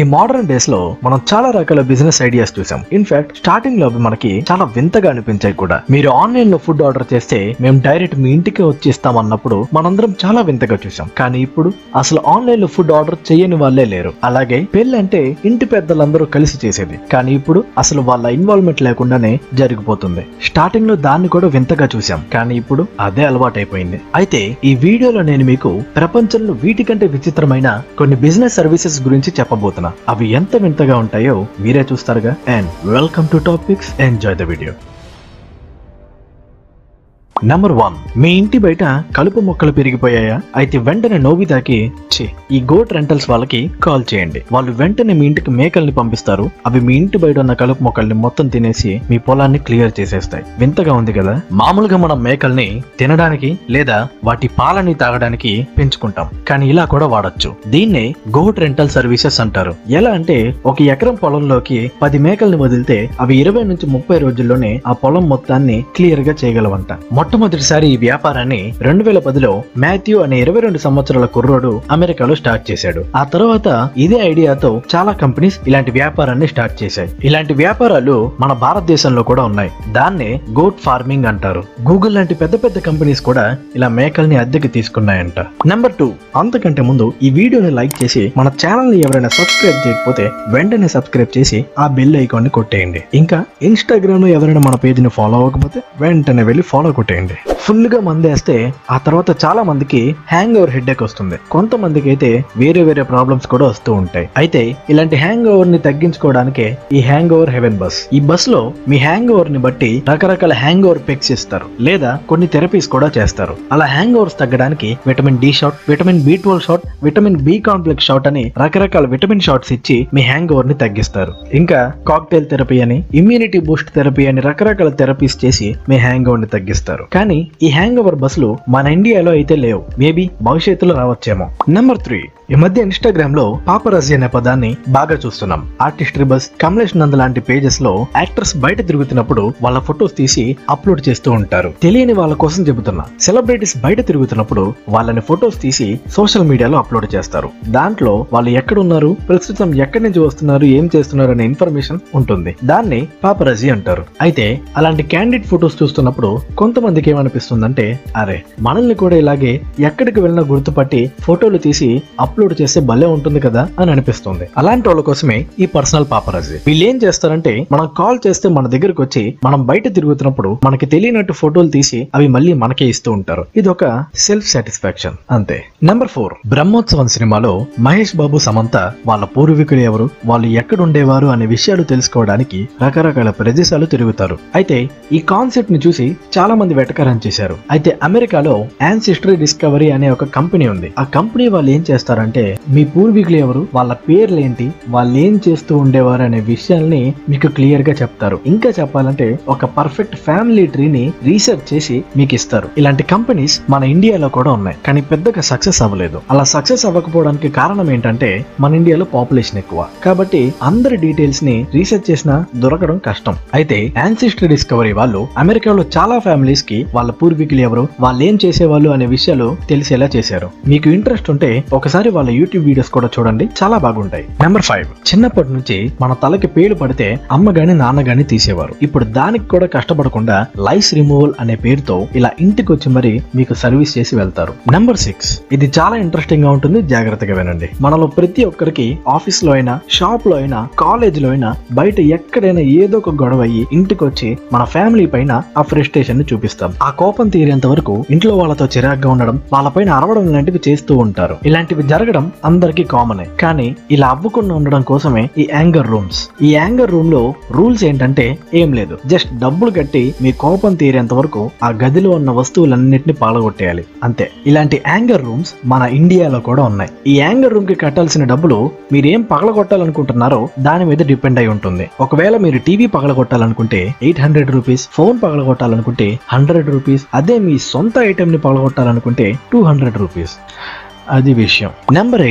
ఈ మోడర్న్ డేస్లో మనం చాలా రకాల బిజినెస్ ఐడియాస్ చూసాం. ఇన్ఫాక్ట్ స్టార్టింగ్లో మనకి చాలా వింతగా అనిపించాయి కూడా. మీరు ఆన్లైన్లో ఫుడ్ ఆర్డర్ చేస్తే మేము డైరెక్ట్ మీ ఇంటికి వచ్చి ఇస్తాం అన్నప్పుడు మనందరం చాలా వింతగా చూసాం. కానీ ఇప్పుడు అసలు ఆన్లైన్లో ఫుడ్ ఆర్డర్ చేయని వాళ్ళే లేరు. అలాగే పెళ్ళి అంటే ఇంటి పెద్దలందరూ కలిసి చేసేది. కానీ ఇప్పుడు అసలు వాళ్ళ ఇన్వాల్వ్మెంట్ లేకుండానే జరిగిపోతుంది. స్టార్టింగ్లో దాన్ని కూడా వింతగా చూసాం. కానీ ఇప్పుడు అదే అలవాటైపోయింది. అయితే ఈ వీడియోలో నేను మీకు ప్రపంచంలో వీటికంటే విచిత్రమైన కొన్ని బిజినెస్ సర్వీసెస్ గురించి అవి ఎంత వింతగా ఉంటాయో మీరే చూస్తారుగా. And welcome to topics enjoy the video number one మీ ఇంటి బయట కలుపు మొక్కలు పెరిగిపోయాయా? అయితే వెంటనే నోబితాకి ఛీ ఈ గోట్ రెంటల్స్ వాళ్ళకి కాల్ చేయండి. వాళ్ళు వెంటనే మీ ఇంటికి మేకల్ని పంపిస్తారు. అవి మీ ఇంటి బయట ఉన్న కలుపు మొక్కల్ని మొత్తం తినేసి మీ పొలాన్ని క్లియర్ చేసేస్తాయి. వింతగా ఉంది కదా? మామూలుగా మనం మేకల్ని తినడానికి లేదా వాటి పాలని తాగడానికి పెంచుకుంటాం. కానీ ఇలా కూడా వాడొచ్చు. దీన్నే గోట్ రెంటల్ సర్వీసెస్ అంటారు. ఎలా అంటే ఒక ఎకరం పొలంలోకి పది మేకల్ని వదిలితే అవి ఇరవై నుంచి ముప్పై రోజుల్లోనే ఆ పొలం మొత్తాన్ని క్లియర్గా చేయగలవంట. మొట్టమొదటిసారి ఈ వ్యాపారాన్ని రెండు వేల పదిలో మాథ్యూ అనే ఇరవై రెండు సంవత్సరాల కుర్రోడు అమెరికాలో స్టార్ట్ చేశాడు. ఆ తర్వాత ఇదే ఐడియాతో చాలా కంపెనీస్ ఇలాంటి వ్యాపారాన్ని స్టార్ట్ చేశాయి. ఇలాంటి వ్యాపారాలు మన భారతదేశంలో కూడా ఉన్నాయి. దాన్నే గోట్ ఫార్మింగ్ అంటారు. గూగుల్ లాంటి పెద్ద పెద్ద కంపెనీస్ కూడా ఇలా మేకల్ని అద్దెకి తీసుకున్నాయంట. నెంబర్ టూ అంతకంటే ముందు ఈ వీడియోని లైక్ చేసి మన ఛానల్ని ఎవరైనా సబ్స్క్రైబ్ చేయకపోతే వెంటనే సబ్స్క్రైబ్ చేసి ఆ బెల్ ఐకాన్ని కొట్టేయండి. ఇంకా ఇన్స్టాగ్రామ్లో ఎవరైనా మన పేజ్ని ఫాలో అవ్వకపోతే వెంటనే వెళ్ళి ఫాలో కొట్టేయండి. ఫుల్ ఫుల్గా మందేస్తే ఆ తర్వాత చాలా మందికి హ్యాంగ్ ఓవర్ హెడ్ వస్తుంది. కొంతమందికి అయితే వేరే వేరే ప్రాబ్లమ్స్ కూడా వస్తూ ఉంటాయి. అయితే ఇలాంటి హ్యాంగ్ ఓవర్ని తగ్గించుకోవడానికే ఈ హ్యాంగ్ ఓవర్ హెవెన్ బస్. ఈ బస్లో మీ హ్యాంగ్ ఓవర్ని బట్టి రకరకాల హ్యాంగ్ ఓవర్ పెక్స్ ఇస్తారు. లేదా కొన్ని థెరపీస్ కూడా చేస్తారు. అలా హ్యాంగ్ ఓవర్స్ తగ్గడానికి vitamin D shot vitamin B twelve shot vitamin B complex shot అని రకరకాల విటమిన్ షాట్స్ ఇచ్చి మీ హ్యాంగ్ ఓవర్ని తగ్గిస్తారు. ఇంకా కాక్టైల్ థెరపీ అని ఇమ్యూనిటీ బూస్ట్ థెరపీ అని రకరకాల థెరపీస్ చేసి మీ హ్యాంగ్ ఓవర్ని తగ్గిస్తారు. కానీ ఈ హ్యాంగ్ ఓవర్ బస్సులు మన ఇండియాలో అయితే లేవు. మేబీ భవిష్యత్తులో రావచ్చేమో. నెంబర్ త్రీ ఈ మధ్య ఇన్స్టాగ్రామ్లో పాపరాజీ అనే పదాన్ని బాగా చూస్తున్నాం. ఆర్టిస్ట్ రిబస్ కమలేష్ నంద్ లాంటి పేజెస్లో యాక్టర్స్ బయట తిరుగుతున్నప్పుడు వాళ్ళ ఫొటోస్ తీసి అప్లోడ్ చేస్తూ ఉంటారు. తెలియని వాళ్ళ కోసం చెబుతున్నా. సెలబ్రిటీస్ బయట తిరుగుతున్నప్పుడు వాళ్ళని ఫొటోస్ తీసి సోషల్ మీడియాలో అప్లోడ్ చేస్తారు. దాంట్లో వాళ్ళు ఎక్కడున్నారు ప్రస్తుతం ఎక్కడి నుంచి వస్తున్నారు ఏం చేస్తున్నారు అనే ఇన్ఫర్మేషన్ ఉంటుంది. దాన్ని పాపరాజీ అంటారు. అయితే అలాంటి క్యాండిడేట్ ఫొటోస్ చూస్తున్నప్పుడు కొంతమందికి అంటే అరే మనల్ని కూడా ఇలాగే ఎక్కడికి వెళ్ళినా గుర్తుపట్టి ఫోటోలు తీసి అప్లోడ్ చేస్తే భలే ఉంటుంది కదా అని అనిపిస్తుంది. అలాంటి వాళ్ళ కోసమే ఈ పర్సనల్ పాపరాజీ. వీళ్ళు ఏం చేస్తారంటే మనం కాల్ చేస్తే మన దగ్గరకు వచ్చి మనం బయట తిరుగుతున్నప్పుడు మనకి తెలియనట్టు ఫోటోలు తీసి అవి మళ్ళీ మనకే ఇస్తూ ఉంటారు. ఇది ఒక సెల్ఫ్ సాటిస్ఫాక్షన్ అంతే. నెంబర్ ఫోర్ బ్రహ్మోత్సవం సినిమాలో మహేష్ బాబు సమంత వాళ్ళ పూర్వీకులు ఎవరు వాళ్ళు ఎక్కడుండేవారు అనే విషయాలు తెలుసుకోవడానికి రకరకాల ప్రదేశాలు తిరుగుతారు. అయితే ఈ కాన్సెప్ట్ని చూసి చాలా మంది వెటకారం చేశారు. అయితే అమెరికాలో యాన్సిస్టరీ డిస్కవరీ అనే ఒక కంపెనీ ఉంది. ఆ కంపెనీ వాళ్ళు ఏం చేస్తారంటే మీ పూర్వీకులు ఎవరు వాళ్ళ పేర్లు ఏంటి వాళ్ళు ఏం చేస్తూ ఉండేవారు అనే విషయాల్ని మీకు క్లియర్గా చెప్తారు. ఇంకా చెప్పాలంటే ఒక పర్ఫెక్ట్ ఫ్యామిలీ ట్రీని రీసెర్చ్ చేసి మీకు ఇస్తారు. ఇలాంటి కంపెనీస్ మన ఇండియాలో కూడా ఉన్నాయి. కానీ పెద్దగా సక్సెస్ అవ్వలేదు. అలా సక్సెస్ అవ్వకపోవడానికి కారణం ఏంటంటే మన ఇండియాలో పాపులేషన్ ఎక్కువ. కాబట్టి అందరి డీటెయిల్స్ని రీసెర్చ్ చేసినా దొరకడం కష్టం. అయితే యాన్సిస్ట్రీ డిస్కవరీ వాళ్ళు అమెరికాలో చాలా ఫ్యామిలీస్కి వాళ్ళ పూర్వీకులు ఎవరు వాళ్ళు ఏం చేసేవాళ్ళు అనే విషయాలు తెలిసేలా చేశారు. మీకు ఇంట్రెస్ట్ ఉంటే ఒకసారి వాళ్ళ యూట్యూబ్ వీడియోస్ కూడా చూడండి చాలా బాగుంటాయి. నెంబర్ ఫైవ్ చిన్నప్పటి నుంచి మన తలకి పేలు పడితే అమ్మ గాని నాన్న గాని తీసేవారు. ఇప్పుడు దానికి కూడా కష్టపడకుండా లైస్ రిమూవల్ అనే పేరుతో ఇలా ఇంటికి వచ్చి మరి మీకు సర్వీస్ చేసి వెళ్తారు. నెంబర్ సిక్స్ ఇది చాలా ఇంట్రెస్టింగ్గా ఉంటుంది జాగ్రత్తగా వినండి. మనలో ప్రతి ఒక్కరికి ఆఫీస్లో అయినా షాప్లో అయినా కాలేజ్లో అయినా బయట ఎక్కడైనా ఏదో ఒక గొడవ అయ్యి ఇంటికి వచ్చి మన ఫ్యామిలీ పైన ఆ ఫ్రస్ట్రేషన్ని చూపిస్తాం. ఆ కోపం తీరేంత వరకు ఇంట్లో వాళ్ళతో చిరాగ్గా ఉండడం వాళ్ళపైన అరవడం లాంటివి చేస్తూ ఉంటారు. ఇలాంటివి జరగడం అందరికీ కామనే. కానీ ఇలా అవ్వకుండా ఉండడం కోసమే ఈ యాంగర్ రూమ్స్. ఈ యాంగర్ రూమ్లో రూల్స్ ఏంటంటే ఏం లేదు. జస్ట్ డబ్బులు కట్టి మీ కోపం తీరేంత వరకు ఆ గదిలో ఉన్న వస్తువులన్నింటినీ పాలగొట్టేయాలి. అంతే. ఇలాంటి యాంగర్ రూమ్స్ మన ఇండియాలో కూడా ఉన్నాయి. ఈ యాంగర్ రూమ్కి కట్టాల్సిన డబ్బులు మీరేం పగలగొట్టాలనుకుంటున్నారో దాని మీద డిపెండ్ అయి ఉంటుంది. ఒకవేళ మీరు టీవీ పగలగొట్టాలనుకుంటే ఎయిట్ హండ్రెడ్ రూపీస్ ఫోన్ పగలగొట్టాలనుకుంటే హండ్రెడ్ రూపీస్ అదే మీ సొంత ఐటెం ని పగలగొట్టాలనుకుంటే టూ హండ్రెడ్ రూపీస్ అది విషయం. Number eight